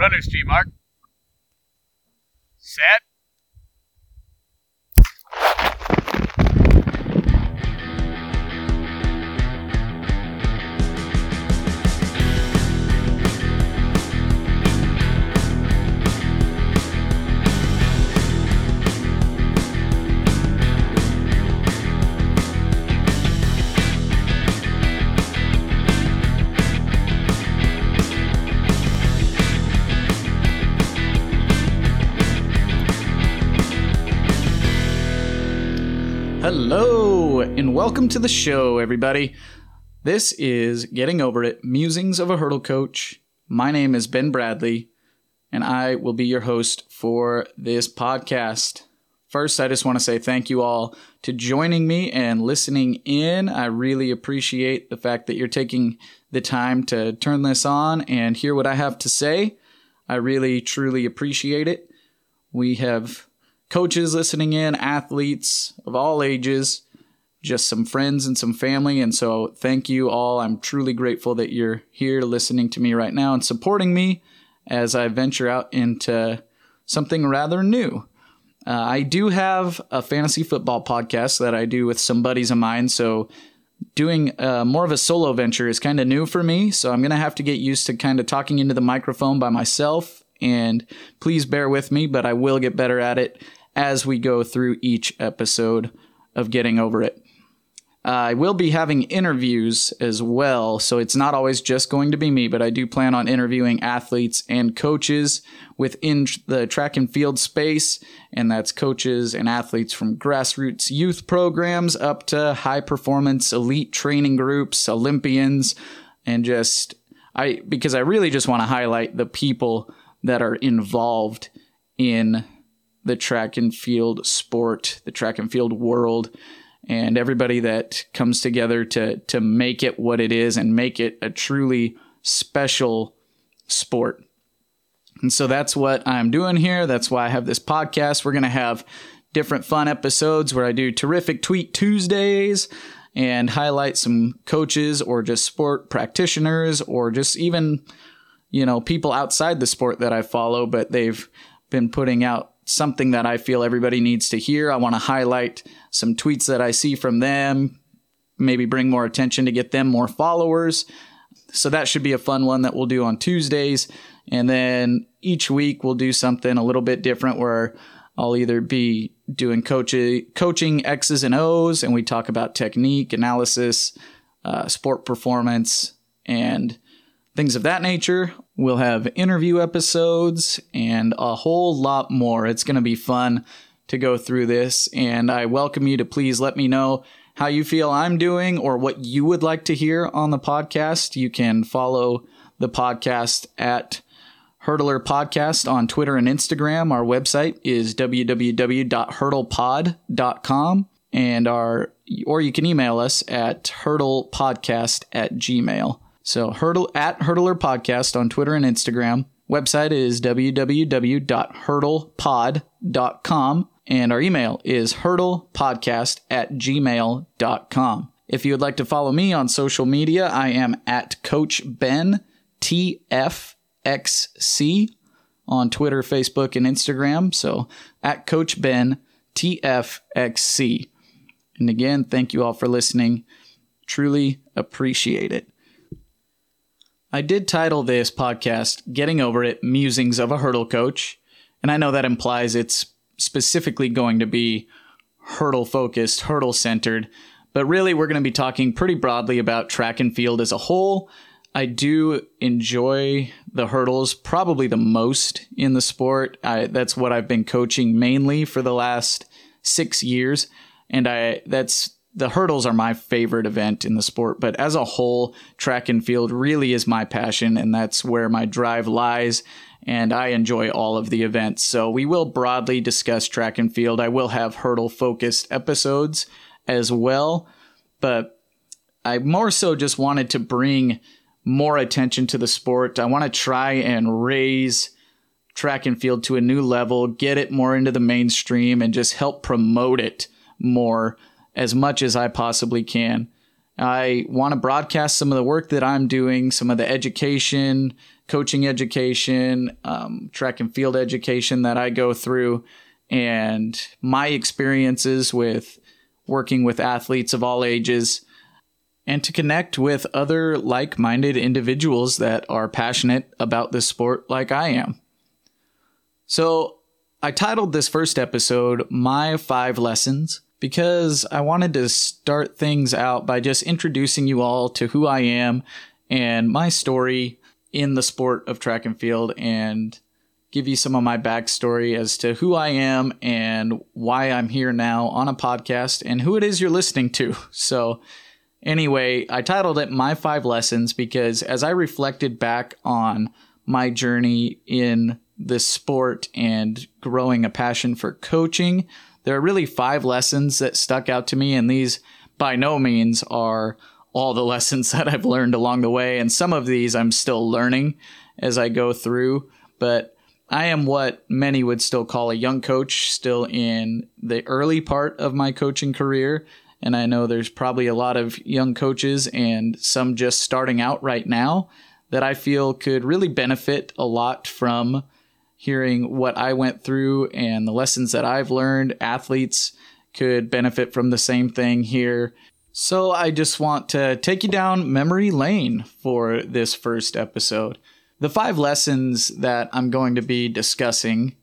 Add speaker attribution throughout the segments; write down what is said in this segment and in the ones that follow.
Speaker 1: Runners G mark. Set.
Speaker 2: Hello, and welcome to the show, everybody. This is Getting Over It Musings of a Hurdle Coach. My name is Ben Bradley, and I will be your host for this podcast. First, I just want to say thank you all to joining me and listening in. I really appreciate the fact that you're taking the time to turn this on and hear what I have to say. I really, truly appreciate it. We have coaches listening in, athletes of all ages, just some friends and some family. And so, thank you all. I'm truly grateful that you're here listening to me right now and supporting me as I venture out into something rather new. Uh, I do have a fantasy football podcast that I do with some buddies of mine. So, doing uh, more of a solo venture is kind of new for me. So, I'm going to have to get used to kind of talking into the microphone by myself. And please bear with me, but I will get better at it as we go through each episode of Getting Over It. Uh, I will be having interviews as well, so it's not always just going to be me, but I do plan on interviewing athletes and coaches within the track and field space, and that's coaches and athletes from grassroots youth programs up to high performance elite training groups, Olympians, and just I because I really just want to highlight the people that are involved in the track and field sport, the track and field world, and everybody that comes together to to make it what it is and make it a truly special sport. And so that's what I'm doing here. That's why I have this podcast. We're going to have different fun episodes where I do terrific tweet Tuesdays and highlight some coaches or just sport practitioners or just even you know people outside the sport that I follow but they've been putting out something that I feel everybody needs to hear. I want to highlight some tweets that I see from them, maybe bring more attention to get them more followers. So that should be a fun one that we'll do on Tuesdays. And then each week we'll do something a little bit different where I'll either be doing coaching, coaching X's and O's, and we talk about technique, analysis, uh, sport performance, and things of that nature. We'll have interview episodes and a whole lot more. It's going to be fun to go through this, and I welcome you to please let me know how you feel I'm doing or what you would like to hear on the podcast. You can follow the podcast at Hurdler Podcast on Twitter and Instagram. Our website is www.hurdlepod.com and our or you can email us at hurdlepodcast at gmail. So hurdle at Hurdler Podcast on Twitter and Instagram. Website is www.hurdlepod.com and our email is hurdlepodcast at gmail.com. If you would like to follow me on social media, I am at Coach Ben TFXC on Twitter, Facebook, and Instagram. So at Coach Ben TFXC. And again, thank you all for listening. Truly appreciate it. I did title this podcast Getting Over It Musings of a Hurdle Coach. And I know that implies it's specifically going to be hurdle focused, hurdle centered. But really, we're going to be talking pretty broadly about track and field as a whole. I do enjoy the hurdles probably the most in the sport. I, that's what I've been coaching mainly for the last six years. And I, that's the hurdles are my favorite event in the sport, but as a whole, track and field really is my passion, and that's where my drive lies. And I enjoy all of the events. So we will broadly discuss track and field. I will have hurdle focused episodes as well, but I more so just wanted to bring more attention to the sport. I want to try and raise track and field to a new level, get it more into the mainstream, and just help promote it more as much as I possibly can. I want to broadcast some of the work that I'm doing, some of the education, coaching education, um, track and field education that I go through, and my experiences with working with athletes of all ages, and to connect with other like minded individuals that are passionate about this sport like I am. So, I titled this first episode My Five Lessons because I wanted to start things out by just introducing you all to who I am and my story in the sport of track and field and give you some of my backstory as to who I am and why I'm here now on a podcast and who it is you're listening to. So, anyway, I titled it My Five Lessons because as I reflected back on my journey in this sport and growing a passion for coaching, there are really five lessons that stuck out to me, and these by no means are all the lessons that I've learned along the way. And some of these I'm still learning as I go through. But I am what many would still call a young coach, still in the early part of my coaching career. And I know there's probably a lot of young coaches and some just starting out right now that I feel could really benefit a lot from hearing what I went through and the lessons that I've learned. Athletes could benefit from the same thing here so I just want to take you down memory lane for this first episode. The five lessons that I'm going to be discussing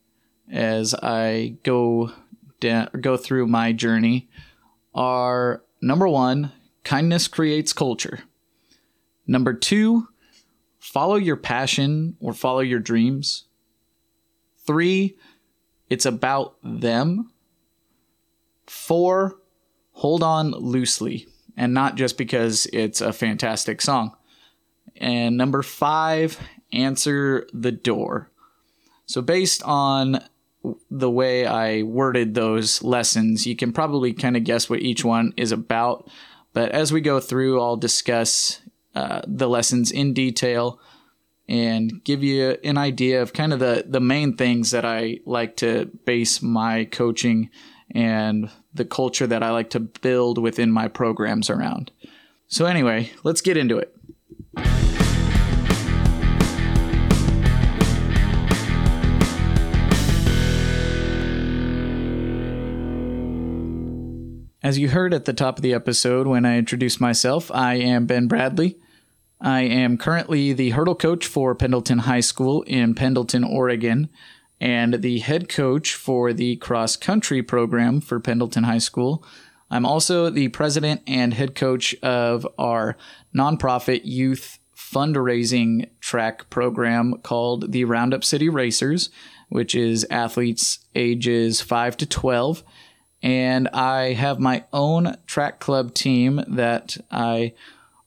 Speaker 2: as I go da- go through my journey are number 1, kindness creates culture. Number 2, follow your passion or follow your dreams. 3, it's about them. 4, hold on loosely, and not just because it's a fantastic song. And number five, answer the door. So, based on the way I worded those lessons, you can probably kind of guess what each one is about. But as we go through, I'll discuss uh, the lessons in detail and give you an idea of kind of the, the main things that I like to base my coaching and the culture that I like to build within my programs around. So, anyway, let's get into it. As you heard at the top of the episode when I introduced myself, I am Ben Bradley. I am currently the hurdle coach for Pendleton High School in Pendleton, Oregon, and the head coach for the cross country program for Pendleton High School. I'm also the president and head coach of our nonprofit youth fundraising track program called the Roundup City Racers, which is athletes ages 5 to 12. And I have my own track club team that I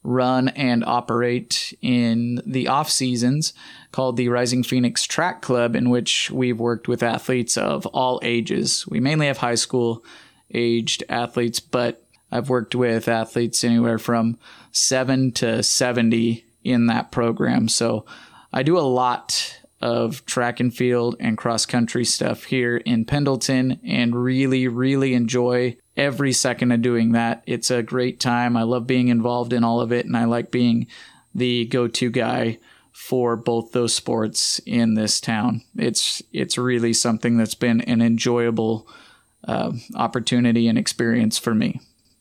Speaker 2: run and operate in the off seasons called the Rising Phoenix Track Club, in which we've worked with athletes of all ages. We mainly have high school aged athletes, but I've worked with athletes anywhere from 7 to 70 in that program. So I do a lot of track and field and cross country stuff here in Pendleton and really, really enjoy every second of doing that. It's a great time. I love being involved in all of it, and I like being the go to guy for both those sports in this town. It's it's really something that's been an enjoyable uh, opportunity and experience for me.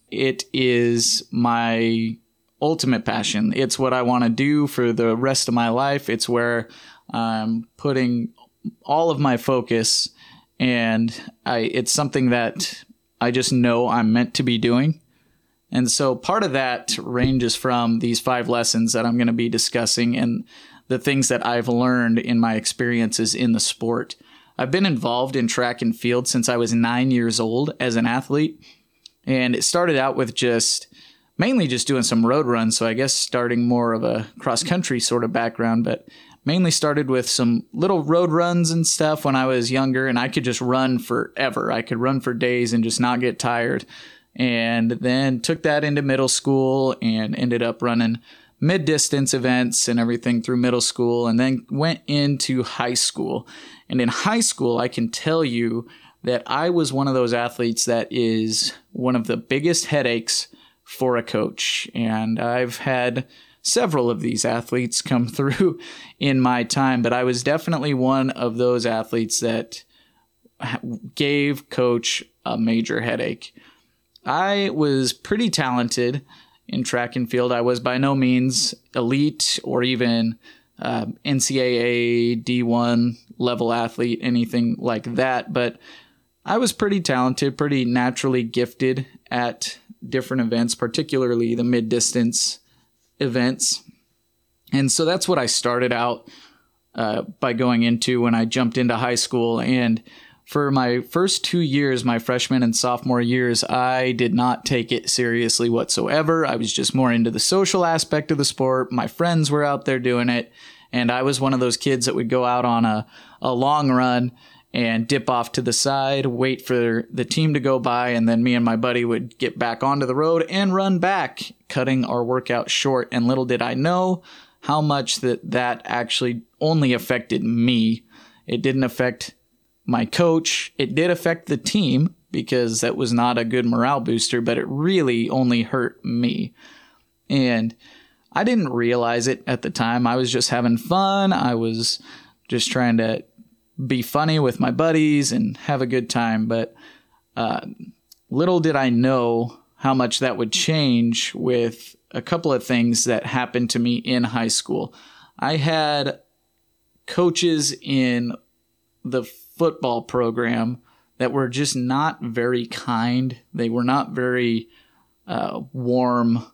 Speaker 2: It is my ultimate passion. It's what I want to do for the rest of my life. It's where I'm putting all of my focus, and I it's something that I just know I'm meant to be doing. And so part of that ranges from these five lessons that I'm going to be discussing and the things that I've learned in my experiences in the sport. I've been involved in track and field since I was nine years old as an athlete. And it started out with just mainly just doing some road runs. So I guess starting more of a cross country sort of background, but mainly started with some little road runs and stuff when I was younger, and I could just run forever. I could run for days and just not get tired. And then took that into middle school and ended up running mid distance events and everything through middle school, and then went into high school. And in high school, I can tell you that I was one of those athletes that is one of the biggest headaches for a coach. And I've had several of these athletes come through in my time, but I was definitely one of those athletes that gave coach a major headache. I was pretty talented in track and field. I was by no means elite or even uh, NCAA D1 level athlete, anything like that, but I was pretty talented, pretty naturally gifted at different events, particularly the mid distance events. And so that's what I started out uh, by going into when I jumped into high school. And for my first two years, my freshman and sophomore years, I did not take it seriously whatsoever. I was just more into the social aspect of the sport. My friends were out there doing it. And I was one of those kids that would go out on a, a long run and dip off to the side, wait for the team to go by, and then me and my buddy would get back onto the road and run back, cutting our workout short. And little did I know how much that that actually only affected me. It didn't affect my coach. It did affect the team because that was not a good morale booster, but it really only hurt me. And I didn't realize it at the time. I was just having fun. I was just trying to be funny with my buddies and have a good time. But uh, little did I know how much that would change with a couple of things that happened to me in high school. I had coaches in the football program that were just not very kind. They were not very uh, warm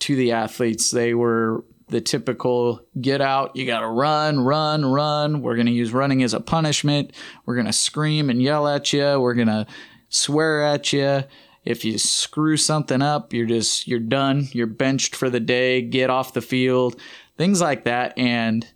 Speaker 2: to the athletes. They were the typical get out, you got to run, run, run. We're going to use running as a punishment. We're going to scream and yell at you. We're going to swear at you. If you screw something up, you're just, you're done. You're benched for the day. Get off the field. Things like that. And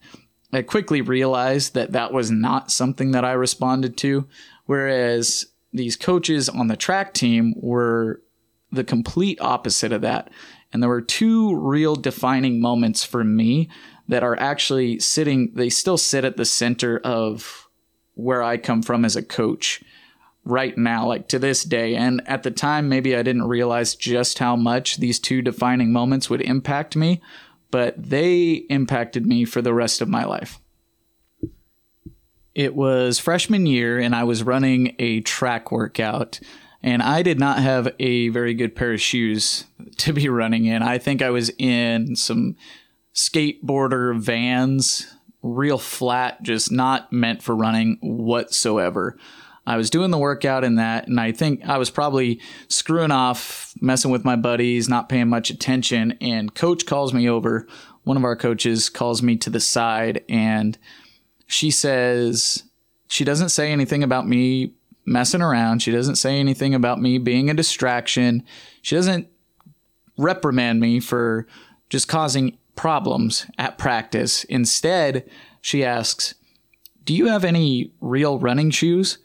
Speaker 2: I quickly realized that that was not something that I responded to. Whereas these coaches on the track team were the complete opposite of that. And there were two real defining moments for me that are actually sitting, they still sit at the center of where I come from as a coach right now, like to this day. And at the time, maybe I didn't realize just how much these two defining moments would impact me, but they impacted me for the rest of my life. It was freshman year, and I was running a track workout and I did not have a very good pair of shoes to be running in. I think I was in some skateboarder vans, real flat, just not meant for running whatsoever. I was doing the workout in that, and I think I was probably screwing off, messing with my buddies, not paying much attention. And coach calls me over. One of our coaches calls me to the side, and she says, she doesn't say anything about me messing around. She doesn't say anything about me being a distraction. She doesn't reprimand me for just causing problems at practice. Instead, she asks, Do you have any real running shoes?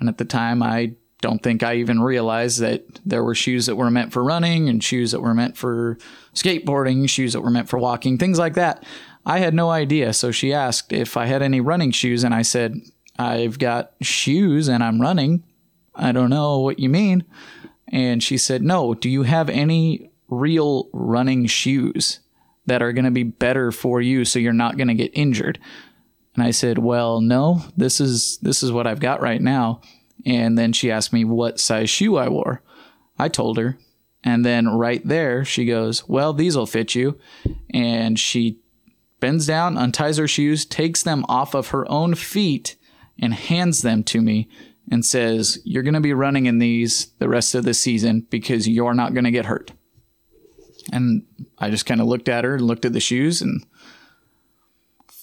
Speaker 2: And at the time, I don't think I even realized that there were shoes that were meant for running and shoes that were meant for skateboarding, shoes that were meant for walking, things like that. I had no idea. So she asked if I had any running shoes, and I said, I've got shoes and I'm running. I don't know what you mean. And she said, No, do you have any real running shoes that are going to be better for you so you're not going to get injured? And I said, Well, no, this is this is what I've got right now. And then she asked me what size shoe I wore. I told her. And then right there, she goes, Well, these will fit you. And she bends down, unties her shoes, takes them off of her own feet, and hands them to me and says, You're going to be running in these the rest of the season because you're not going to get hurt. And I just kind of looked at her and looked at the shoes and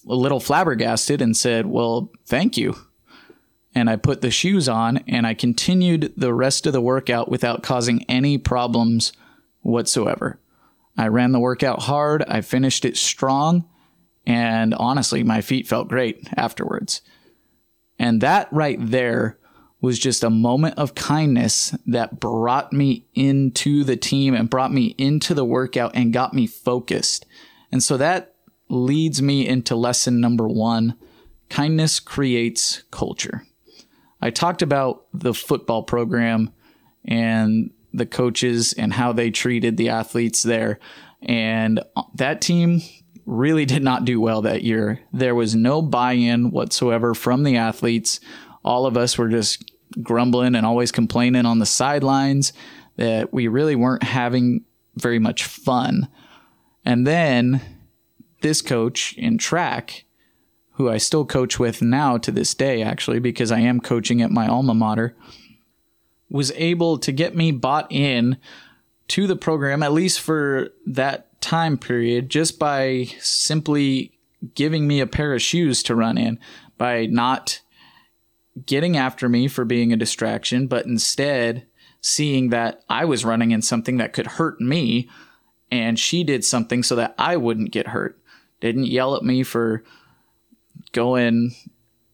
Speaker 2: a little flabbergasted and said, Well, thank you. And I put the shoes on and I continued the rest of the workout without causing any problems whatsoever. I ran the workout hard, I finished it strong, and honestly, my feet felt great afterwards. And that right there was just a moment of kindness that brought me into the team and brought me into the workout and got me focused. And so that leads me into lesson number one kindness creates culture. I talked about the football program and the coaches and how they treated the athletes there. And that team really did not do well that year. There was no buy in whatsoever from the athletes. All of us were just grumbling and always complaining on the sidelines that we really weren't having very much fun. And then this coach in track, who I still coach with now to this day, actually, because I am coaching at my alma mater, was able to get me bought in to the program, at least for that time period, just by simply giving me a pair of shoes to run in, by not getting after me for being a distraction, but instead seeing that I was running in something that could hurt me and she did something so that I wouldn't get hurt. Didn't yell at me for going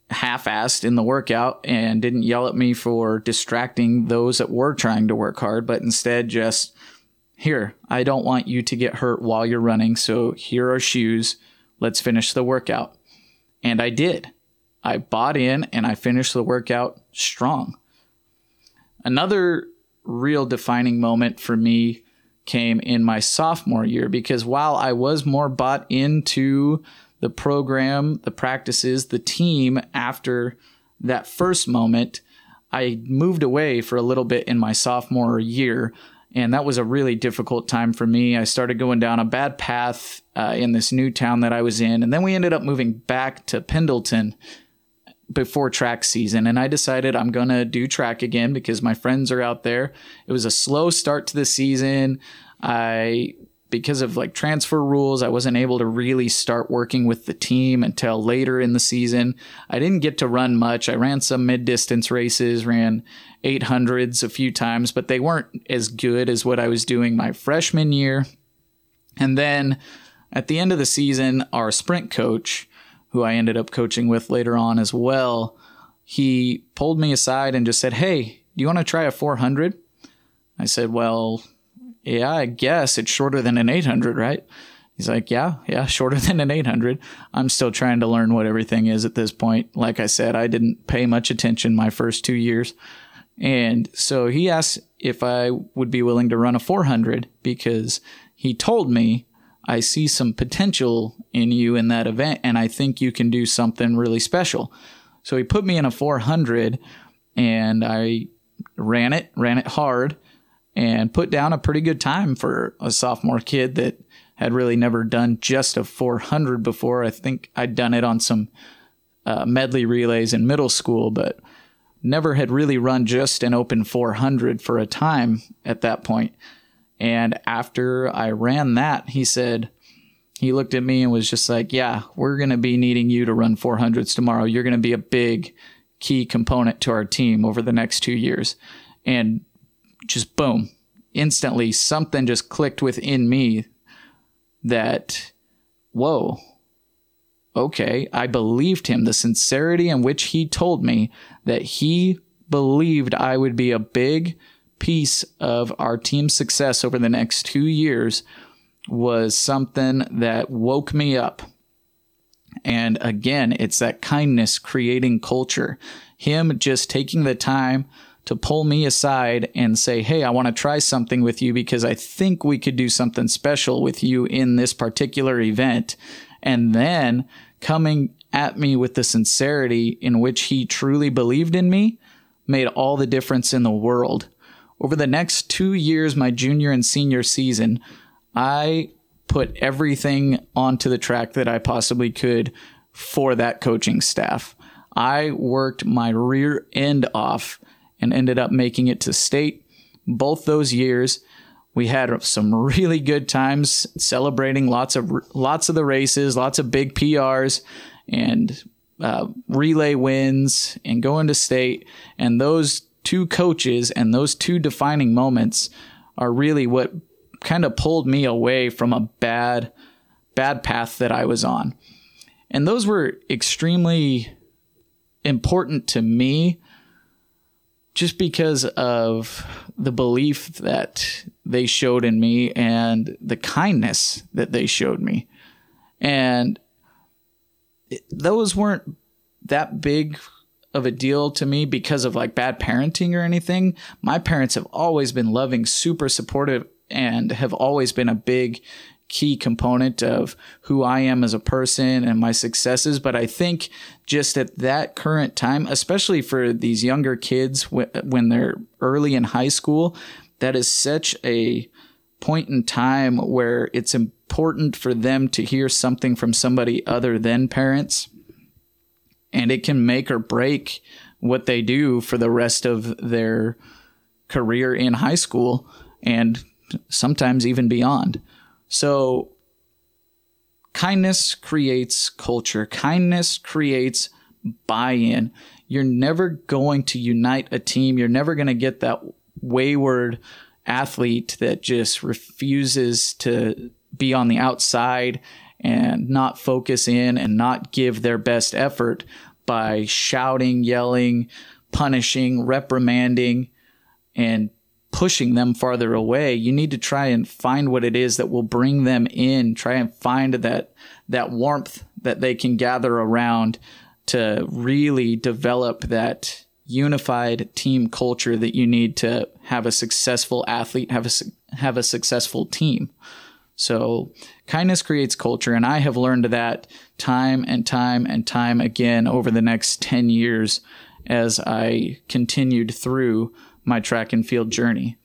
Speaker 2: half-assed in the workout and didn't yell at me for distracting those that were trying to work hard, but instead just here, I don't want you to get hurt while you're running, so here are shoes. Let's finish the workout. And I did. I bought in and I finished the workout strong. Another real defining moment for me came in my sophomore year because while I was more bought into the program, the practices, the team after that first moment, I moved away for a little bit in my sophomore year. And that was a really difficult time for me. I started going down a bad path uh, in this new town that I was in. And then we ended up moving back to Pendleton before track season and I decided I'm to do track again because my friends are out there. It was a slow start to the season. I because of like transfer rules, I wasn't able to really start working with the team until later in the season. I didn't get to run much. I ran some mid distance races, ran 800s a few times, but they weren't as good as what I was doing my freshman year. And then at the end of the season, our sprint coach, who I ended up coaching with later on as well, he pulled me aside and just said, Hey, do you want to try a 400? I said, Well, yeah, I guess it's shorter than an 800, right? He's like, Yeah, yeah, shorter than an 800. I'm still trying to learn what everything is at this point. Like I said, I didn't pay much attention my first two years. And so he asked if I would be willing to run a 400 because he told me I see some potential in you in that event, and I think you can do something really special. So he put me in a 400, and I ran it, ran it hard, and put down a pretty good time for a sophomore kid that had really never done just a 400 before. I think I'd done it on some uh, medley relays in middle school, but never had really run just an open 400 for a time at that point. And after I ran that, he said, he looked at me and was just like, Yeah, we're going to be needing you to run 400s tomorrow. You're going to be a big key component to our team over the next two years. And just boom, instantly something just clicked within me that, whoa, okay, I believed him. The sincerity in which he told me that he believed I would be a big piece of our team's success over the next two years was something that woke me up. And again, it's that kindness creating culture. Him just taking the time to pull me aside and say, Hey, I want to try something with you because I think we could do something special with you in this particular event. And then coming at me with the sincerity in which he truly believed in me made all the difference in the world. Over the next two years, my junior and senior season, I put everything onto the track that I possibly could for that coaching staff. I worked my rear end off and ended up making it to state both those years. We had some really good times celebrating lots of lots of the races, lots of big PRs and uh, relay wins and going to state. And those two coaches and those two defining moments are really what kind of pulled me away from a bad bad path that I was on. And those were extremely important to me just because of the belief that they showed in me and the kindness that they showed me. And those weren't that big of a deal to me because of like bad parenting or anything. My parents have always been loving, super supportive, and have always been a big key component of who I am as a person and my successes. But I think just at that current time, especially for these younger kids when they're early in high school, that is such a point in time where it's important for them to hear something from somebody other than parents. And it can make or break what they do for the rest of their career in high school and sometimes even beyond. So, kindness creates culture, kindness creates buy in. You're never going to unite a team, you're never going to get that wayward athlete that just refuses to be on the outside and not focus in and not give their best effort by shouting, yelling, punishing, reprimanding, and pushing them farther away. You need to try and find what it is that will bring them in. Try and find that that warmth that they can gather around to really develop that unified team culture that you need to have a successful athlete, have a have a successful team. So kindness creates culture, and I have learned that time and time and time again over the next ten years as I continued through my track and field journey.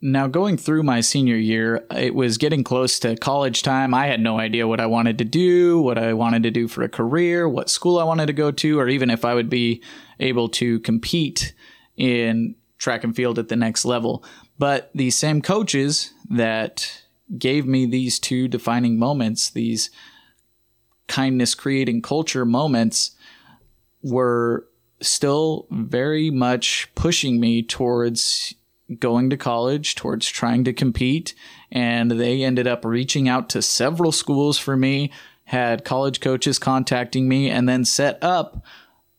Speaker 2: Now, going through my senior year, it was getting close to college time. I had no idea what I wanted to do, what I wanted to do for a career, what school I wanted to go to, or even if I would be able to compete in track and field at the next level. But these same coaches that gave me these two defining moments, these kindness creating culture moments, were still very much pushing me towards going to college, towards trying to compete. And they ended up reaching out to several schools for me, had college coaches contacting me, and then set up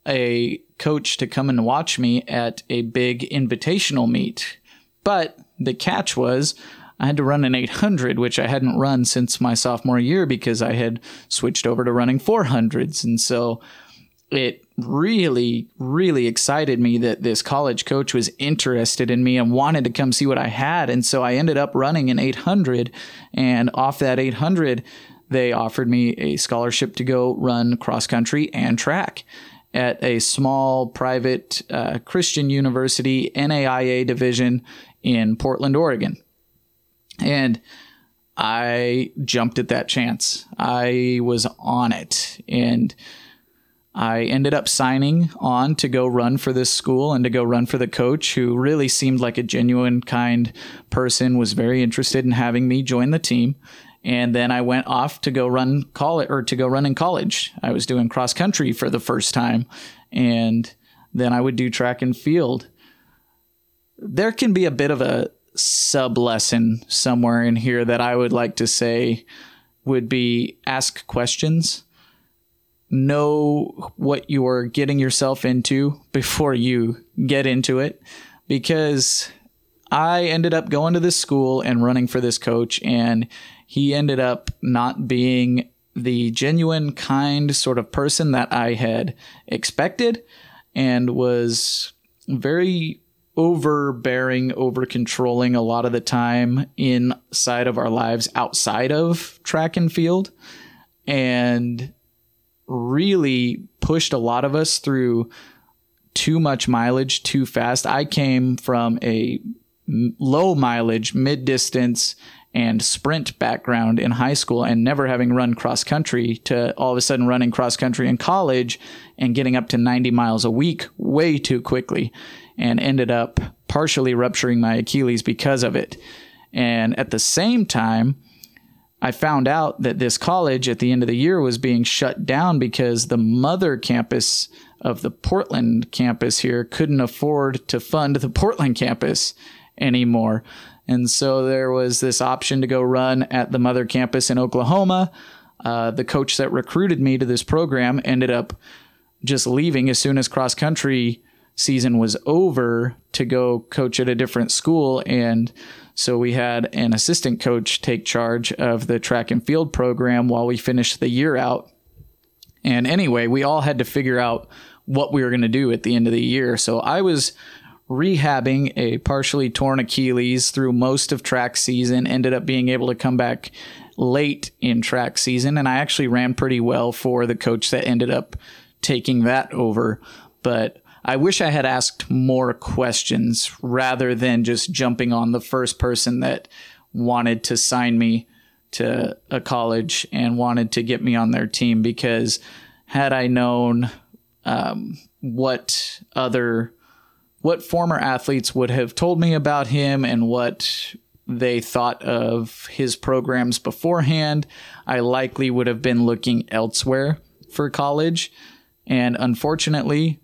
Speaker 2: a coach to come and watch me at a big invitational meet. But the catch was, I had to run an 800, which I hadn't run since my sophomore year because I had switched over to running 400s. And so it really, really excited me that this college coach was interested in me and wanted to come see what I had. And so I ended up running an 800. And off that 800, they offered me a scholarship to go run cross country and track at a small private uh, Christian university NAIA division in Portland, Oregon. And I jumped at that chance. I was on it. And I ended up signing on to go run for this school and to go run for the coach, who really seemed like a genuine, kind person, was very interested in having me join the team. And then I went off to go run college or to go run in college. I was doing cross country for the first time. And then I would do track and field. There can be a bit of a sub lesson somewhere in here that I would like to say would be ask questions know what you're getting yourself into before you get into it because I ended up going to this school and running for this coach, and he ended up not being the genuine, kind sort of person that I had expected and was very overbearing, over controlling a lot of the time inside of our lives outside of track and field. And really pushed a lot of us through too much mileage too fast. I came from a low mileage, mid distance, and sprint background in high school and never having run cross country to all of a sudden running cross country in college and getting up to 90 miles a week way too quickly and ended up partially rupturing my Achilles because of it. And at the same time, I found out that this college at the end of the year was being shut down because the mother campus of the Portland campus here couldn't afford to fund the Portland campus anymore. And so there was this option to go run at the mother campus in Oklahoma. Uh, the coach that recruited me to this program ended up just leaving as soon as cross country season was over to go coach at a different school. And so we had an assistant coach take charge of the track and field program while we finished the year out. And anyway, we all had to figure out what we were going to do at the end of the year. So I was rehabbing a partially torn Achilles through most of track season, ended up being able to come back late in track season, and I actually ran pretty well for the coach that ended up taking that over. But I wish I had asked more questions rather than just jumping on the first person that wanted to sign me to a college and wanted to get me on their team because had I known um, what other what former athletes would have told me about him and what they thought of his programs beforehand, I likely would have been looking elsewhere for college. And unfortunately,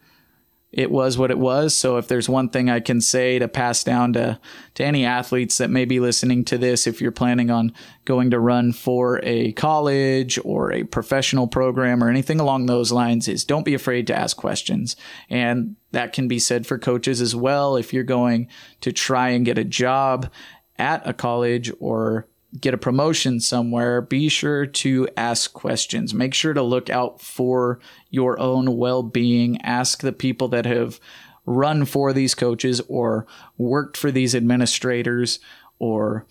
Speaker 2: it was what it was. So if there's one thing I can say to pass down to, to any athletes that may be listening to this, if you're planning on going to run for a college or a professional program or anything along those lines is don't be afraid to ask questions. And that can be said for coaches as well. If you're going to try and get a job at a college or get a promotion somewhere, be sure to ask questions. Make sure to look out for your own well being. Ask the people that have run for these coaches or worked for these administrators or,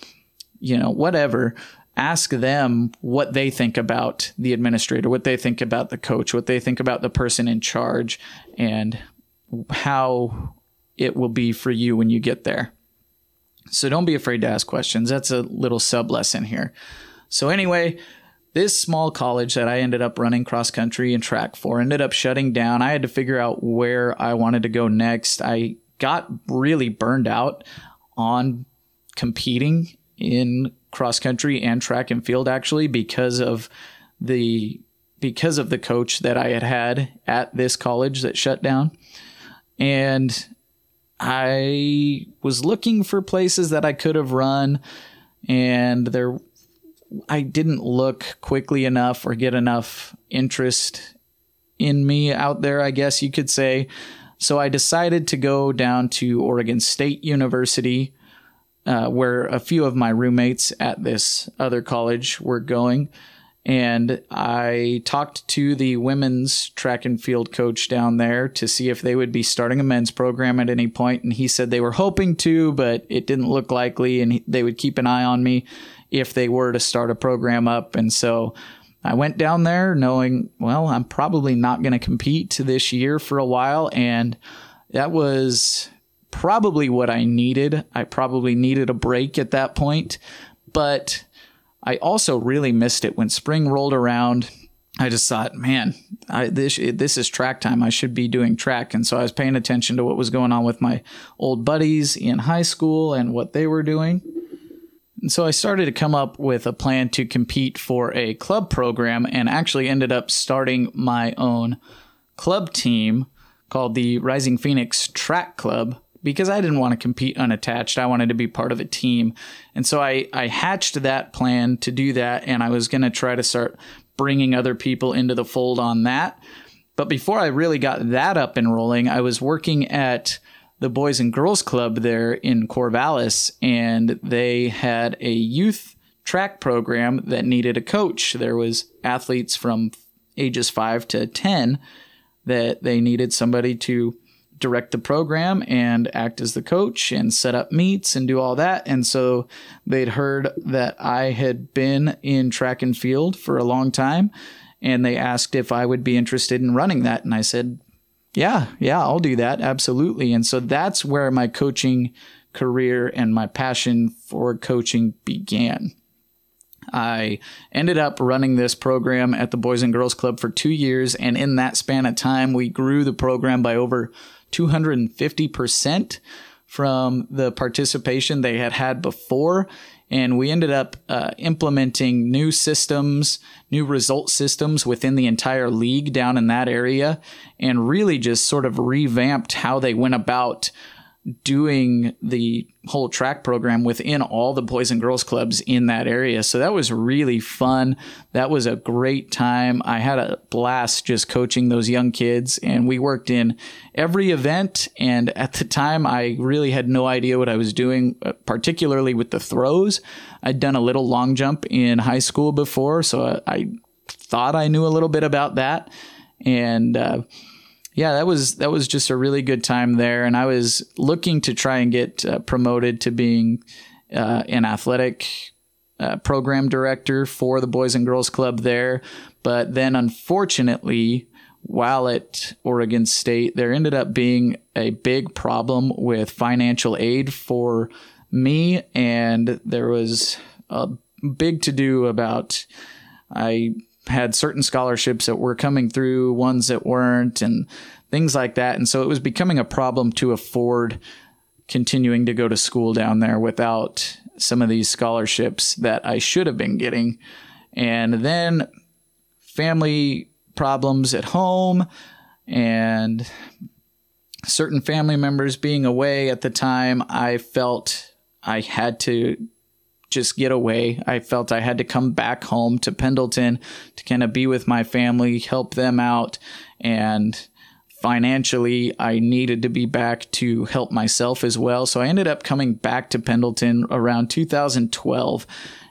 Speaker 2: you know, whatever. Ask them what they think about the administrator, what they think about the coach, what they think about the person in charge, and how it will be for you when you get there. So don't be afraid to ask questions. That's a little sub lesson here. So, anyway, this small college that I ended up running cross country and track for ended up shutting down. I had to figure out where I wanted to go next. I got really burned out on competing in cross country and track and field actually because of the because of the coach that I had had at this college that shut down. And I was looking for places that I could have run, and there, I didn't look quickly enough or get enough interest in me out there, I guess you could say. So I decided to go down to Oregon State University, uh, where a few of my roommates at this other college were going and I talked to the women's track and field coach down there to see if they would be starting a men's program at any point, and he said they were hoping to, but it didn't look likely, and they would keep an eye on me if they were to start a program up. And so I went down there knowing, well, I'm probably not going to compete this year for a while, and that was probably what I needed. I probably needed a break at that point, but I also really missed it when spring rolled around. I just thought, man, I, this this is track time. I should be doing track, and so I was paying attention to what was going on with my old buddies in high school and what they were doing. And so I started to come up with a plan to compete for a club program, and actually ended up starting my own club team called the Rising Phoenix Track Club because I didn't want to compete unattached. I wanted to be part of a team. And so I, I hatched that plan to do that. And I was going to try to start bringing other people into the fold on that. But before I really got that up and rolling, I was working at the Boys and Girls Club there in Corvallis, and they had a youth track program that needed a coach. There was athletes from ages 5 to 10 that they needed somebody to direct the program and act as the coach and set up meets and do all that. And so they'd heard that I had been in track and field for a long time and they asked if I would be interested in running that. And I said, yeah, yeah, I'll do that. Absolutely. And so that's where my coaching career and my passion for coaching began. I ended up running this program at the Boys and Girls Club for two years. And in that span of time, we grew the program by over 250% from the participation they had had before. And we ended up uh, implementing new systems, new result systems within the entire league down in that area, and really just sort of revamped how they went about doing the whole track program within all the boys and girls clubs in that area. So that was really fun. That was a great time. I had a blast just coaching those young kids and we worked in every event. And at the time, I really had no idea what I was doing, uh, particularly with the throws. I'd done a little long jump in high school before. So I, thought I knew a little bit about that. And, uh, yeah, that was that was just a really good time there, and I was looking to try and get uh, promoted to being uh, an athletic uh, program director for the Boys and Girls Club there. But then, unfortunately, while at Oregon State, there ended up being a big problem with financial aid for me, and there was a big to do about I had certain scholarships that were coming through, ones that weren't, and things like that. And so it was becoming a problem to afford continuing to go to school down there without some of these scholarships that I should have been getting. And then family problems at home and certain family members being away at the time, I felt I had to just get away. I felt I had to come back home to Pendleton to kind of be with my family, help them out, and financially I needed to be back to help myself as well. So I ended up coming back to Pendleton around 2012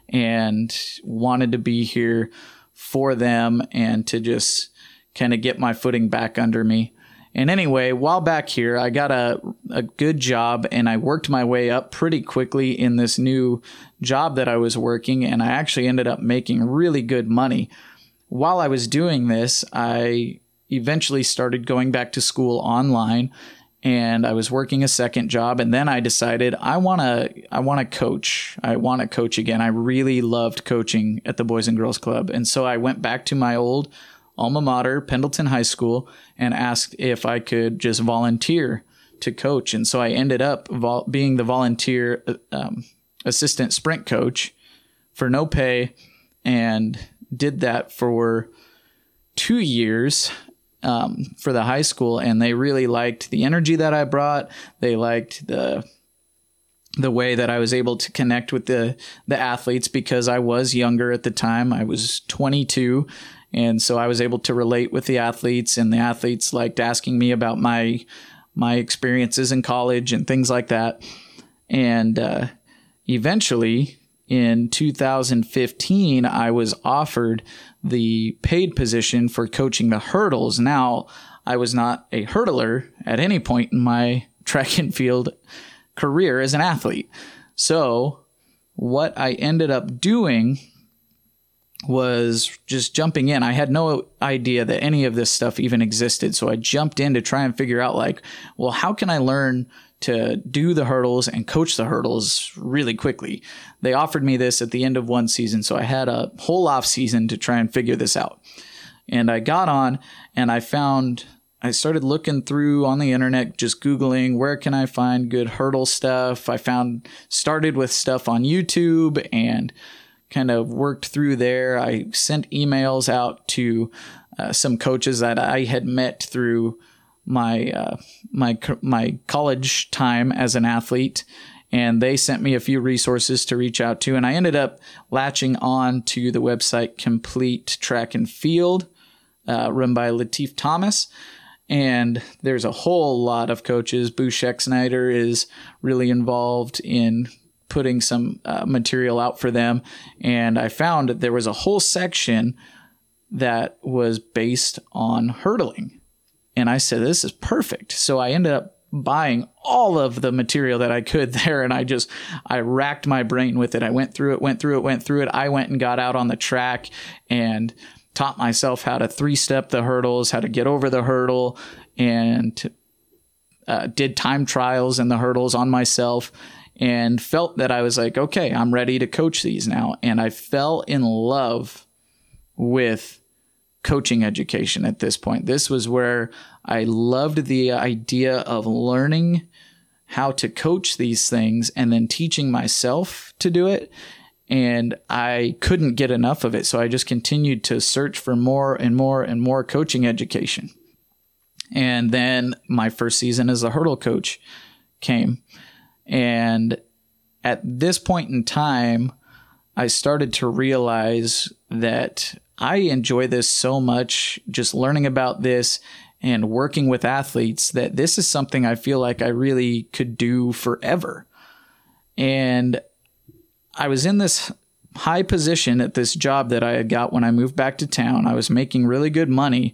Speaker 2: and wanted to be here for them and to just kind of get my footing back under me. And anyway, while back here, I got a, a good job and I worked my way up pretty quickly in this new job that I was working. And I actually ended up making really good money. While I was doing this, I eventually started going back to school online and I was working a second job and then I decided I want to I want to coach. I want to coach again. I really loved coaching at the Boys and Girls Club. And so I went back to my old alma mater, Pendleton High School, and asked if I could just volunteer to coach. And so I ended up vol- being the volunteer um, assistant sprint coach for no pay and did that for two years um, for the high school. And they really liked the energy that I brought. They liked the the way that I was able to connect with the the athletes because I was younger at the time. I was 22 and so I was able to relate with the athletes, and the athletes liked asking me about my my experiences in college and things like that. And uh, eventually, in 2015, I was offered the paid position for coaching the hurdles. Now, I was not a hurdler at any point in my track and field career as an athlete. So, what I ended up doing was just jumping in. I had no idea that any of this stuff even existed. So I jumped in to try and figure out like, well, how can I learn to do the hurdles and coach the hurdles really quickly? They offered me this at the end of one season. So I had a whole off season to try and figure this out. And I got on and I found I started looking through on the internet, just Googling where can I find good hurdle stuff. I found started with stuff on YouTube and kind of worked through there. I sent emails out to uh, some coaches that I had met through my uh, my my college time as an athlete, and they sent me a few resources to reach out to. And I ended up latching on to the website Complete Track and Field, uh, run by Latif Thomas. And there's a whole lot of coaches. Boo Schexnayder is really involved in putting some uh, material out for them, and I found that there was a whole section that was based on hurdling. And I said, This is perfect. So I ended up buying all of the material that I could there and I just I racked my brain with it. I went through it, went through it, went through it. I went and got out on the track and taught myself how to three-step the hurdles, how to get over the hurdle and uh, did time trials and the hurdles on myself and felt that I was like, okay, I'm ready to coach these now. And I fell in love with coaching education at this point. This was where I loved the idea of learning how to coach these things and then teaching myself to do it. And I couldn't get enough of it. So I just continued to search for more and more and more coaching education. And then my first season as a hurdle coach came. And at this point in time, I started to realize that I enjoy this so much, just learning about this and working with athletes, that this is something I feel like I really could do forever. And I was in this high position at this job that I had got when I moved back to town. I was making really good money,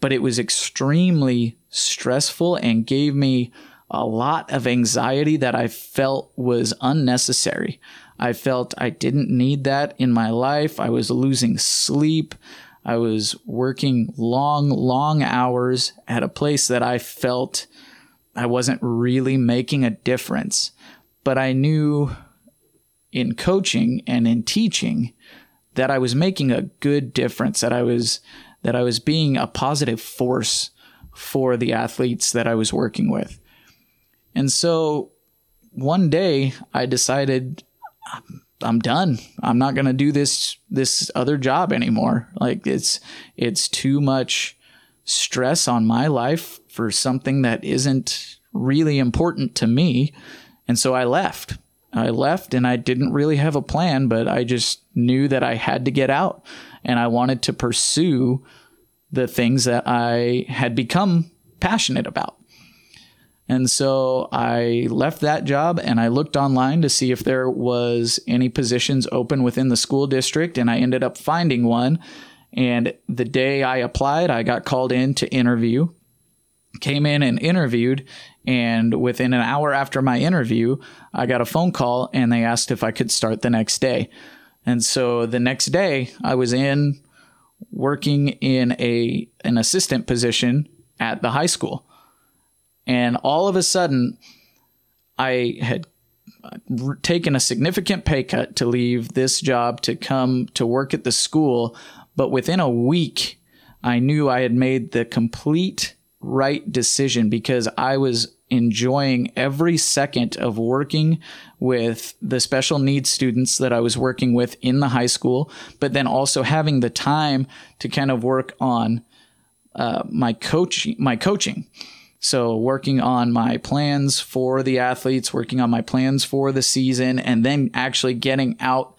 Speaker 2: but it was extremely stressful and gave me a lot of anxiety that I felt was unnecessary. I felt I didn't need that in my life. I was losing sleep. I was working long, long hours at a place that I felt I wasn't really making a difference. But I knew in coaching and in teaching that I was making a good difference, that I was that I was being a positive force for the athletes that I was working with. And so one day I decided I'm done. I'm not going to do this this other job anymore. Like it's it's too much stress on my life for something that isn't really important to me. And so I left. I left and I didn't really have a plan, but I just knew that I had to get out and I wanted to pursue the things that I had become passionate about. And so I left that job and I looked online to see if there was any positions open within the school district and I ended up finding one. And the day I applied, I got called in to interview. Came in and interviewed and within an hour after my interview, I got a phone call and they asked if I could start the next day. And so the next day, I was in working in a an assistant position at the high school. And all of a sudden, I had taken a significant pay cut to leave this job to come to work at the school. But within a week, I knew I had made the complete right decision because I was enjoying every second of working with the special needs students that I was working with in the high school, but then also having the time to kind of work on uh, my coach, my coaching. So working on my plans for the athletes, working on my plans for the season, and then actually getting out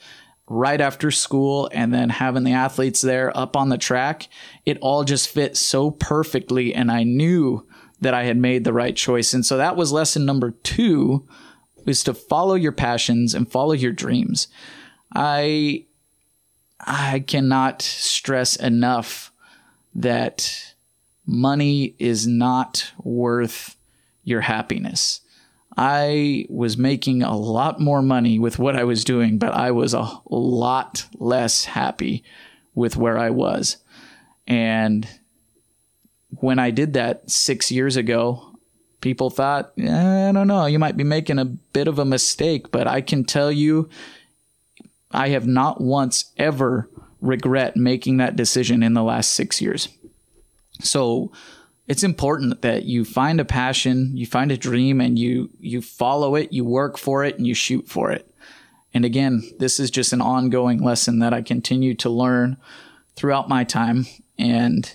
Speaker 2: right after school and then having the athletes there up on the track, it all just fit so perfectly. And I knew that I had made the right choice. And so that was lesson number two is to follow your passions and follow your dreams. I I cannot stress enough that money is not worth your happiness. I was making a lot more money with what I was doing, but I was a lot less happy with where I was. And when I did that six years ago, people thought, eh, I don't know, you might be making a bit of a mistake, but I can tell you, I have not once ever regret making that decision in the last six years. So it's important that you find a passion, you find a dream, and you you follow it, you work for it, and you shoot for it. And again, this is just an ongoing lesson that I continue to learn throughout my time. And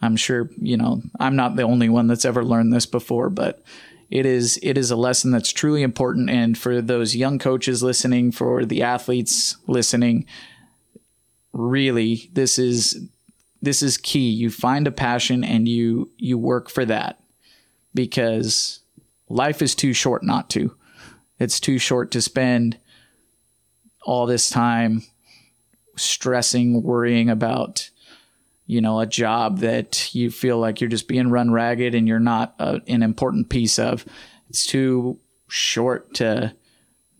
Speaker 2: I'm sure, you know, I'm not the only one that's ever learned this before, but it is it is a lesson that's truly important and for those young coaches listening, for the athletes listening, really this is this is key. You find a passion and you you work for that because life is too short not to. It's too short to spend all this time stressing, worrying about you know, a job that you feel like you're just being run ragged and you're not a, an important piece of. It's too short to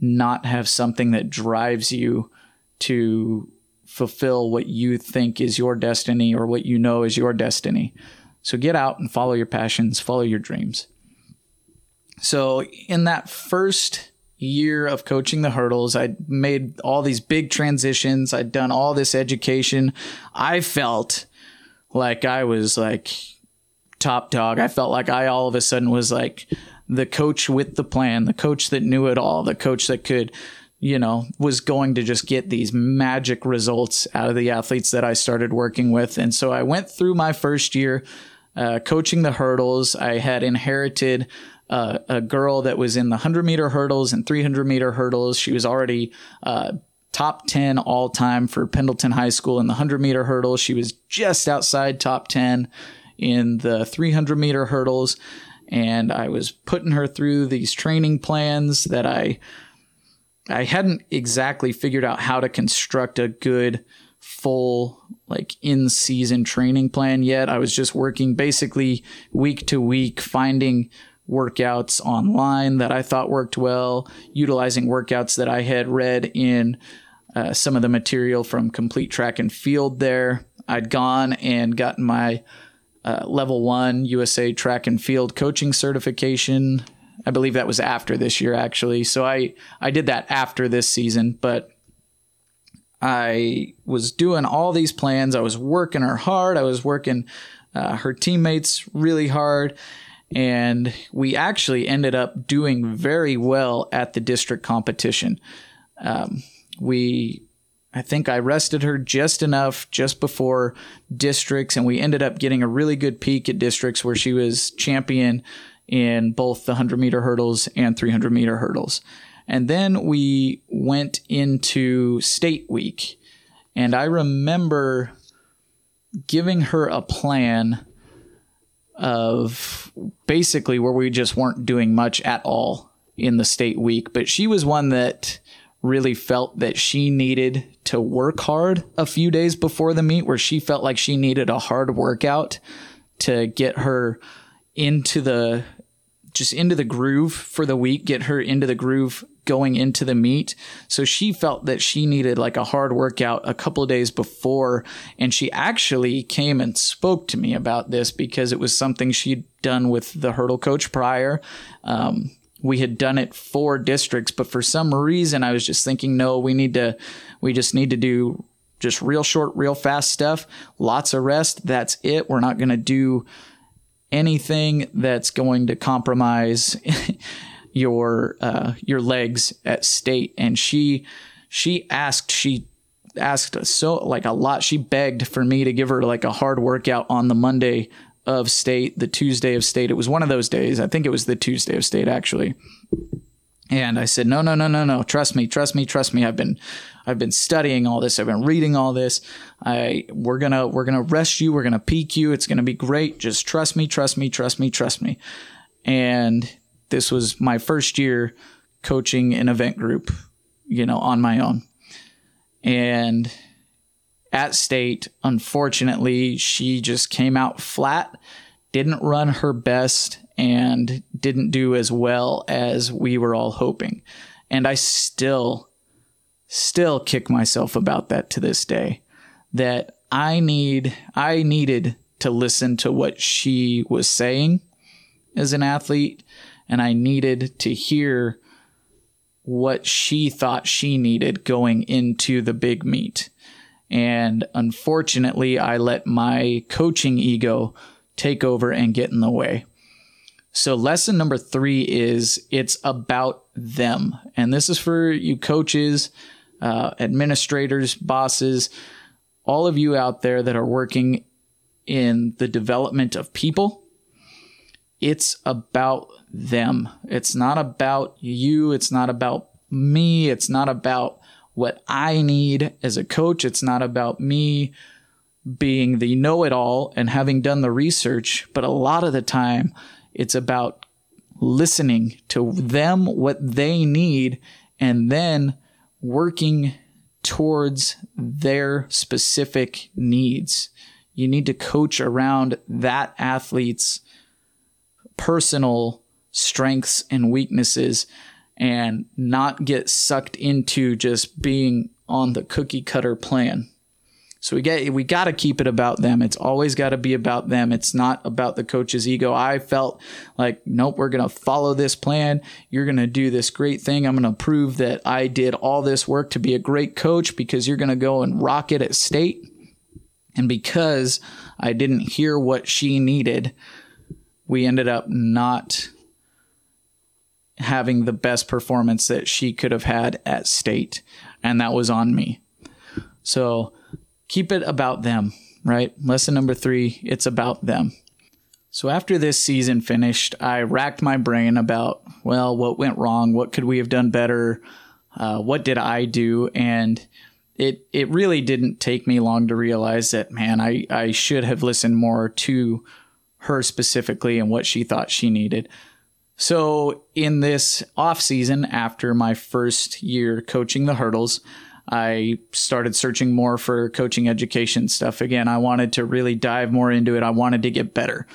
Speaker 2: not have something that drives you to fulfill what you think is your destiny or what you know is your destiny. So get out and follow your passions, follow your dreams. So, in that first year of coaching the hurdles, I'd made all these big transitions, I'd done all this education. I felt like I was like top dog. I felt like I all of a sudden was like the coach with the plan, the coach that knew it all, the coach that could, you know, was going to just get these magic results out of the athletes that I started working with. And so I went through my first year uh, coaching the hurdles. I had inherited uh, a girl that was in the 100 meter hurdles and 300 meter hurdles. She was already uh, top 10 all time for Pendleton High School in the 100 meter hurdles. She was just outside top 10 in the 300 meter hurdles. And I was putting her through these training plans that I I hadn't exactly figured out how to construct a good full like in season training plan yet. I was just working basically week to week finding workouts online that I thought worked well, utilizing workouts that I had read in uh, some of the material from Complete Track and Field there. I'd gone and gotten my uh, level one USA track and field coaching certification. I believe that was after this year, actually. So I, I did that after this season, but I was doing all these plans. I was working her hard. I was working uh, her teammates really hard. And we actually ended up doing very well at the district competition. Um, we, I think I rested her just enough just before districts, and we ended up getting a really good peak at districts where she was champion in both the 100 meter hurdles and 300 meter hurdles. And then we went into state week. And I remember giving her a plan of basically where we just weren't doing much at all in the state week. But she was one that really felt that she needed to work hard a few days before the meet, where she felt like she needed a hard workout to get her into the just into the groove for the week, get her into the groove going into the meet. So she felt that she needed like a hard workout a couple of days before. And she actually came and spoke to me about this because it was something she'd done with the hurdle coach prior. Um, we had done it for districts, but for some reason I was just thinking, no, we need to, we just need to do just real short, real fast stuff, lots of rest. That's it. We're not going to do anything that's going to compromise your uh, your legs at state. And she she asked she asked so like a lot. She begged for me to give her like a hard workout on the Monday of state, the Tuesday of state. It was one of those days. I think it was the Tuesday of state actually. And I said, no, no, no, no, no. Trust me, trust me, trust me. I've been, I've been studying all this. I've been reading all this. I, we're gonna, we're gonna rest you. We're gonna peak you. It's gonna be great. Just trust me, trust me, trust me, trust me. And this was my first year coaching an event group, you know, on my own. And at state, unfortunately, she just came out flat, didn't run her best, and didn't do as well as we were all hoping. And I still, still kick myself about that to this day. That I need, I needed to listen to what she was saying as an athlete and I needed to hear what she thought she needed going into the big meet. And unfortunately, I let my coaching ego take over and get in the way. So, lesson number three is it's about them. And this is for you coaches, uh, administrators, bosses, all of you out there that are working in the development of people. It's about them. It's not about you. It's not about me. It's not about what I need as a coach. It's not about me being the know it all and having done the research. But a lot of the time, it's about listening to them, what they need, and then working towards their specific needs. You need to coach around that athlete's personal strengths and weaknesses and not get sucked into just being on the cookie cutter plan. So we get we got to keep it about them. It's always got to be about them. It's not about the coach's ego. I felt like nope, we're going to follow this plan. You're going to do this great thing. I'm going to prove that I did all this work to be a great coach because you're going to go and rock it at state. And because I didn't hear what she needed, we ended up not having the best performance that she could have had at state. And that was on me. So keep it about them, right? Lesson number three it's about them. So after this season finished, I racked my brain about, well, what went wrong? What could we have done better? Uh, what did I do? And it it really didn't take me long to realize that, man, I, I should have listened more to her specifically and what she thought she needed. So in this off season, after my first year coaching the hurdles, I started searching more for coaching education stuff again. I wanted to really dive more into it. I wanted to get better.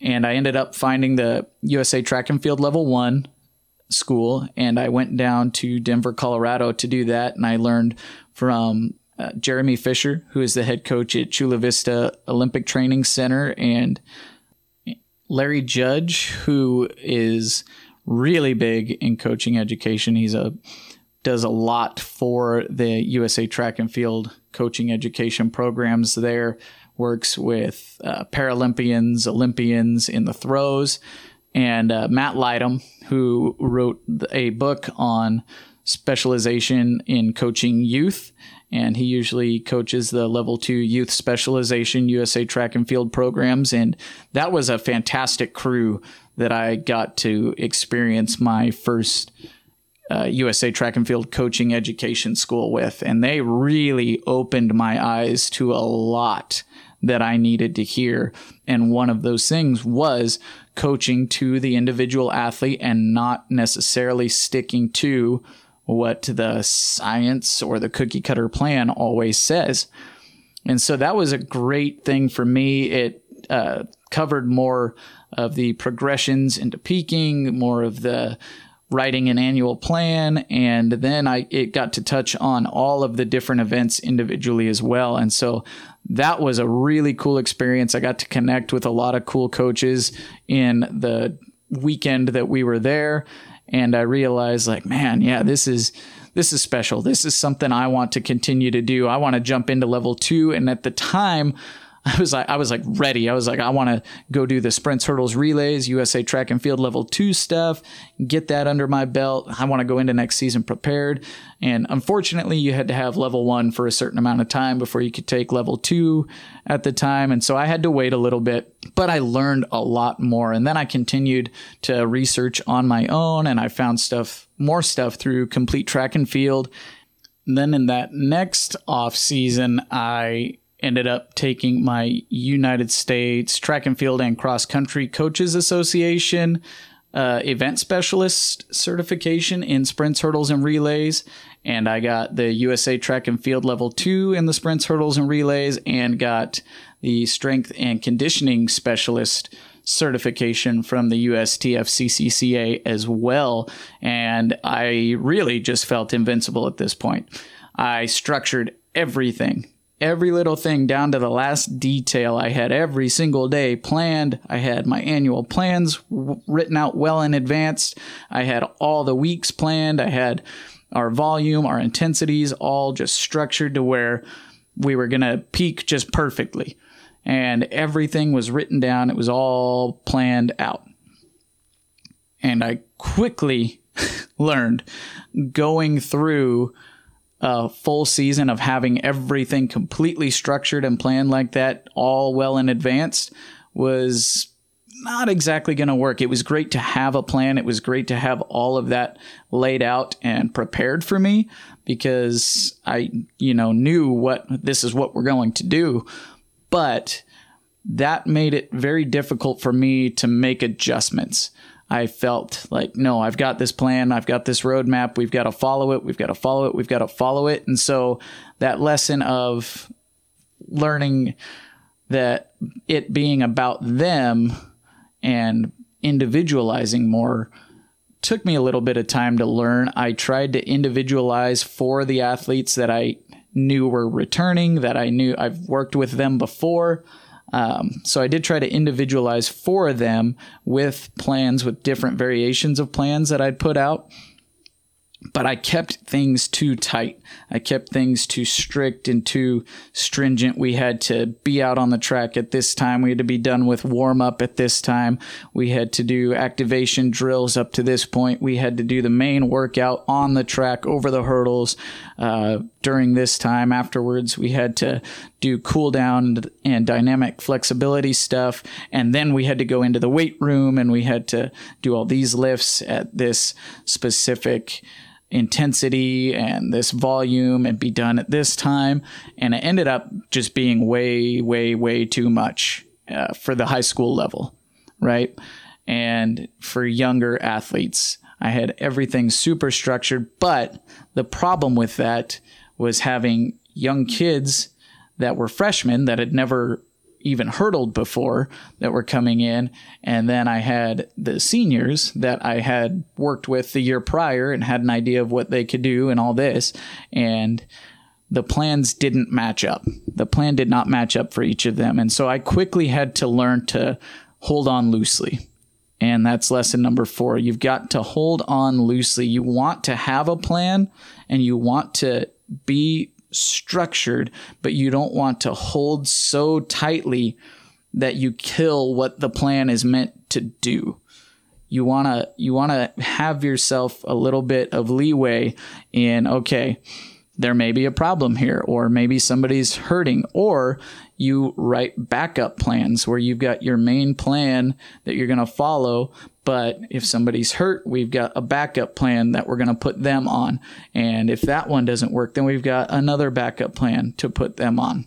Speaker 2: and I ended up finding the USA Track and Field Level One school, and I went down to Denver, Colorado to do that, and I learned from uh, Jeremy Fisher, who is the head coach at Chula Vista Olympic Training Center, and Larry Judge, who is really big in coaching education. He's a does a lot for the USA Track and Field coaching education programs there. Works with uh, Paralympians, Olympians in the throws, and uh, Matt Lydum, who wrote a book on specialization in coaching youth and he usually coaches the level two youth specialization USA track and field programs. And that was a fantastic crew that I got to experience my first uh, USA track and field coaching education school with. And they really opened my eyes to a lot that I needed to hear. And one of those things was coaching to the individual athlete and not necessarily sticking to what the science or the cookie cutter plan always says. And so that was a great thing for me. It uh, covered more of the progressions into peaking, more of the writing an annual plan, and then I it got to touch on all of the different events individually as well. And so that was a really cool experience. I got to connect with a lot of cool coaches in the weekend that we were there and I realized like, man, yeah, this is this is special. This is something I want to continue to do. I want to jump into level 2 and at the time I was like, I was like ready. I was like, I want to go do the sprints, hurdles, relays, USA track and field level two stuff, get that under my belt. I want to go into next season prepared. And unfortunately, you had to have level one for a certain amount of time before you could take level two at the time. And so I had to wait a little bit, but I learned a lot more. And then I continued to research on my own and I found stuff, more stuff through complete track and field. And then in that next off season, I ended up taking my United States Track and Field and Cross Country Coaches Association uh, event specialist certification in sprints, hurdles, and relays. And I got the USA Track and Field Level 2 in the sprints, hurdles, and relays, and got the strength and conditioning specialist certification from the USTF as well. And I really just felt invincible at this point. I structured everything every little thing down to the last detail. I had every single day planned. I had my annual plans w- written out well in advance. I had all the weeks planned. I had our volume, our intensities all just structured to where we were going to peak just perfectly. And everything was written down. It was all planned out. And I quickly learned going through a full season of having everything completely structured and planned like that, all well in advance, was not exactly going to work. It was great to have a plan. It was great to have all of that laid out and prepared for me because I, you know, knew what this is what we're going to do. But that made it very difficult for me to make adjustments. I felt like, no, I've got this plan. I've got this roadmap. We've got to follow it. We've got to follow it. We've got to follow it. And so that lesson of learning that it being about them and individualizing more took me a little bit of time to learn. I tried to individualize for the athletes that I knew were returning, that I knew I've worked with them before. Um, so I did try to individualize four of them with plans with different variations of plans that I'd put out but I kept things too tight. I kept things too strict and too stringent. We had to be out on the track at this time. We had to be done with warm up at this time. We had to do activation drills up to this point. We had to do the main workout on the track over the hurdles uh, during this time. Afterwards, we had to do cool down and dynamic flexibility stuff. And then we had to go into the weight room and we had to do all these lifts at this specific intensity and this volume and be done at this time. And it ended up just being way, way, way too much uh, for the high school level, right? And for younger athletes, I had everything super structured. But the problem with that was having young kids that were freshmen that had never even hurdled before that were coming in. And then I had the seniors that I had worked with the year prior and had an idea of what they could do and all this. And the plans didn't match up. The plan did not match up for each of them. And so I quickly had to learn to hold on loosely. And that's lesson number four. You've got to hold on loosely. You want to have a plan and you want to be structured, but you don't want to hold so tightly that you kill what the plan is meant to do. You want to you want to have yourself a little bit of leeway in okay, there may be a problem here, or maybe somebody's hurting, or you write backup plans where you've got your main plan that you're going to follow. But if somebody's hurt, we've got a backup plan that we're going to put them on. And if that one doesn't work, then we've got another backup plan to put them on.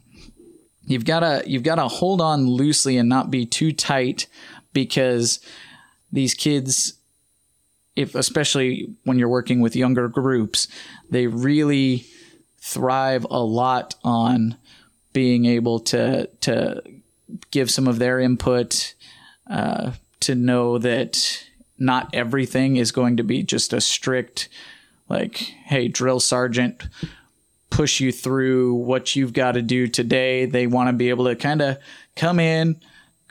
Speaker 2: You've got to you've got to hold on loosely and not be too tight because these kids if especially when you're working with younger groups, they really thrive a lot on being able to to give some of their input uh, to know that not everything is going to be just a strict like hey drill sergeant push you through what you've got to do today. They want to be able to kind of come in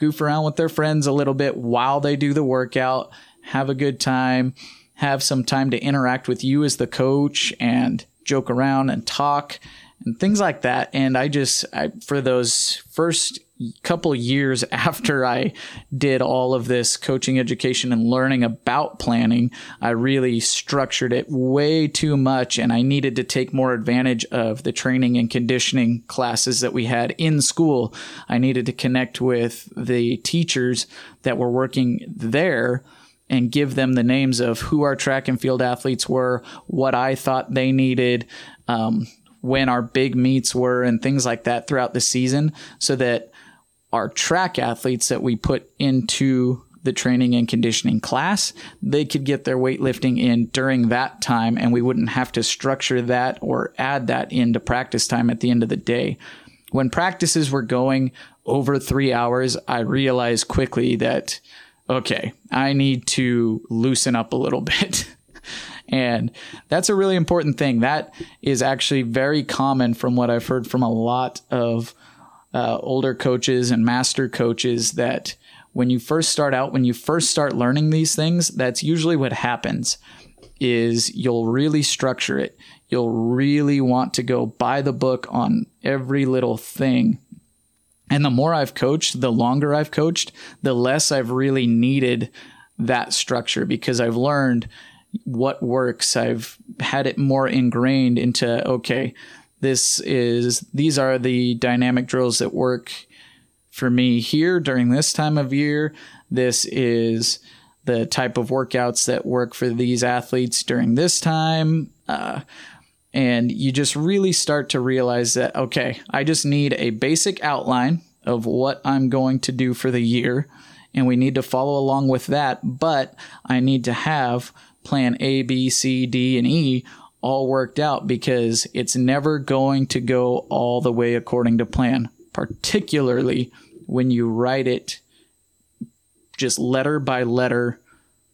Speaker 2: goof around with their friends a little bit while they do the workout have a good time have some time to interact with you as the coach and joke around and talk and things like that. And I just, I, for those first couple years after I did all of this coaching education and learning about planning, I really structured it way too much and I needed to take more advantage of the training and conditioning classes that we had in school. I needed to connect with the teachers that were working there and give them the names of who our track and field athletes were, what I thought they needed, um, when our big meets were, and things like that throughout the season, so that our track athletes that we put into the training and conditioning class, they could get their weightlifting in during that time, and we wouldn't have to structure that or add that into practice time at the end of the day. When practices were going over three hours, I realized quickly that okay, I need to loosen up a little bit. And that's a really important thing. That is actually very common from what I've heard from a lot of uh, older coaches and master coaches that when you first start out, when you first start learning these things, that's usually what happens is you'll really structure it. You'll really want to go by the book on every little thing and the more I've coached, the longer I've coached, the less I've really needed that structure because I've learned what works. I've had it more ingrained into, okay, this is, these are the dynamic drills that work for me here during this time of year. This is the type of workouts that work for these athletes during this time. Uh, and you just really start to realize that, okay, I just need a basic outline of what I'm going to do for the year. And we need to follow along with that. But I need to have plan A, B, C, D, and E all worked out because it's never going to go all the way according to plan, particularly when you write it just letter by letter,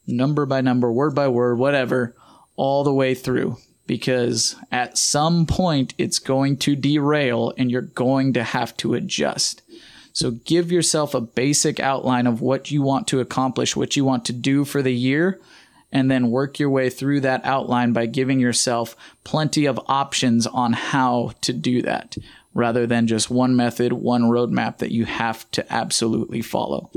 Speaker 2: number by number, word by word, whatever, all the way through because at some point it's going to derail and you're going to have to adjust. So give yourself a basic outline of what you want to accomplish, what you want to do for the year, and then work your way through that outline by giving yourself plenty of options on how to do that rather than just one method, one roadmap that you have to absolutely follow.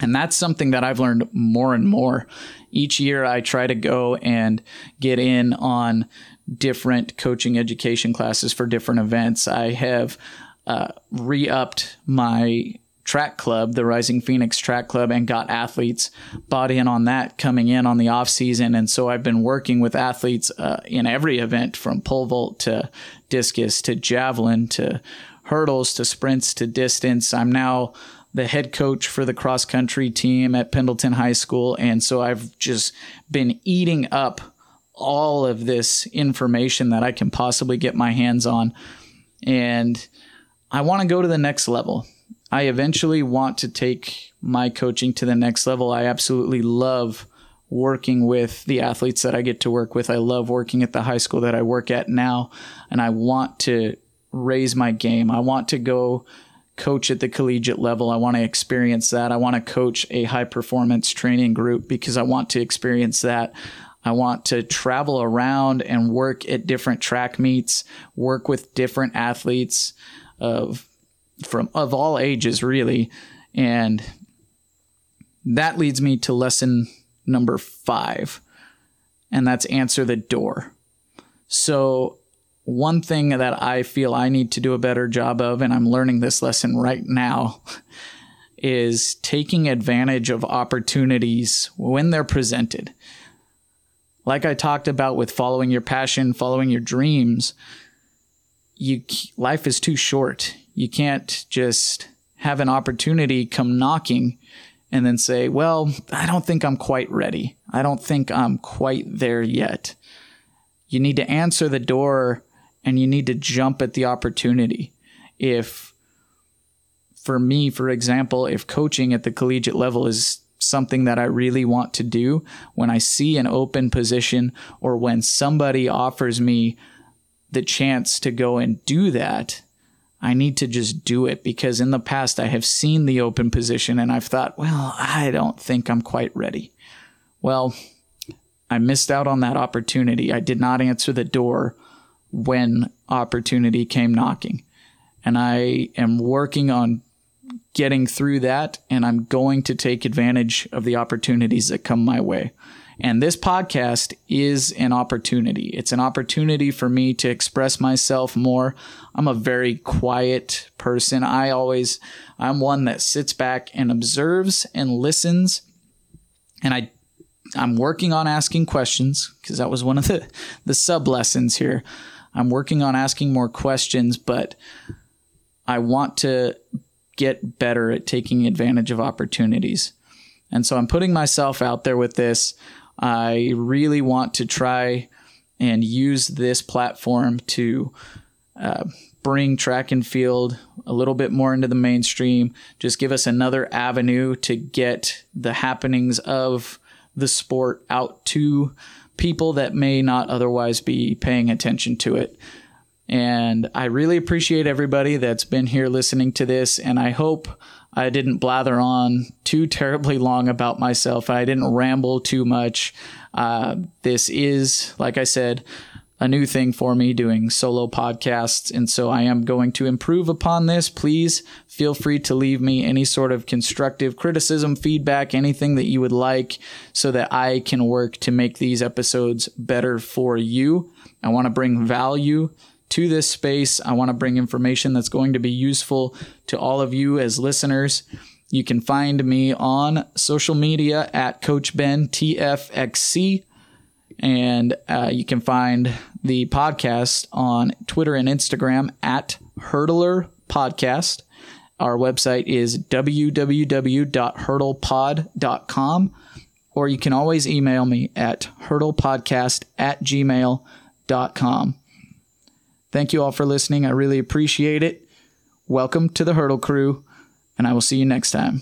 Speaker 2: And that's something that I've learned more and more. Each year, I try to go and get in on different coaching education classes for different events. I have uh, re upped my track club, the Rising Phoenix Track Club, and got athletes bought in on that coming in on the off season. And so I've been working with athletes uh, in every event from pole vault to discus to javelin to hurdles to sprints to distance. I'm now the head coach for the cross country team at Pendleton High School. And so I've just been eating up all of this information that I can possibly get my hands on. And I want to go to the next level. I eventually want to take my coaching to the next level. I absolutely love working with the athletes that I get to work with. I love working at the high school that I work at now, and I want to raise my game. I want to go coach at the collegiate level. I want to experience that. I want to coach a high performance training group because I want to experience that. I want to travel around and work at different track meets, work with different athletes of from of all ages really. And that leads me to lesson number 5. And that's answer the door. So one thing that I feel I need to do a better job of, and I'm learning this lesson right now, is taking advantage of opportunities when they're presented. Like I talked about with following your passion, following your dreams, you life is too short. You can't just have an opportunity come knocking and then say, "Well, I don't think I'm quite ready. I don't think I'm quite there yet." You need to answer the door and you need to jump at the opportunity. If, for me, for example, if coaching at the collegiate level is something that I really want to do, when I see an open position or when somebody offers me the chance to go and do that, I need to just do it because in the past I have seen the open position and I've thought, well, I don't think I'm quite ready. Well, I missed out on that opportunity. I did not answer the door when opportunity came knocking. And I am working on getting through that, and I'm going to take advantage of the opportunities that come my way. And this podcast is an opportunity. It's an opportunity for me to express myself more. I'm a very quiet person. I always, I'm one that sits back and observes and listens. And I, I'm working on asking questions because that was one of the, the sub lessons here. I'm working on asking more questions, but I want to get better at taking advantage of opportunities. And so I'm putting myself out there with this. I really want to try and use this platform to uh, bring track and field a little bit more into the mainstream, just give us another avenue to get the happenings of the sport out to people that may not otherwise be paying attention to it. And I really appreciate everybody that's been here listening to this. And I hope I didn't blather on too terribly long about myself. I didn't ramble too much. Uh, this is, like I said, a new thing for me doing solo podcasts. And so I am going to improve upon this. Please feel free to leave me any sort of constructive criticism, feedback, anything that you would like so that I can work to make these episodes better for you. I want to bring value to this space. I want to bring information that's going to be useful to all of you as listeners. You can find me on social media at Coach Ben TFXC. And uh, you can find the podcast on Twitter and Instagram at Hurdler Podcast. Our website is www.hurdlepod.com, or you can always email me at hurdlepodcast at gmail.com. Thank you all for listening. I really appreciate it. Welcome to the Hurdle Crew, and I will see you next time.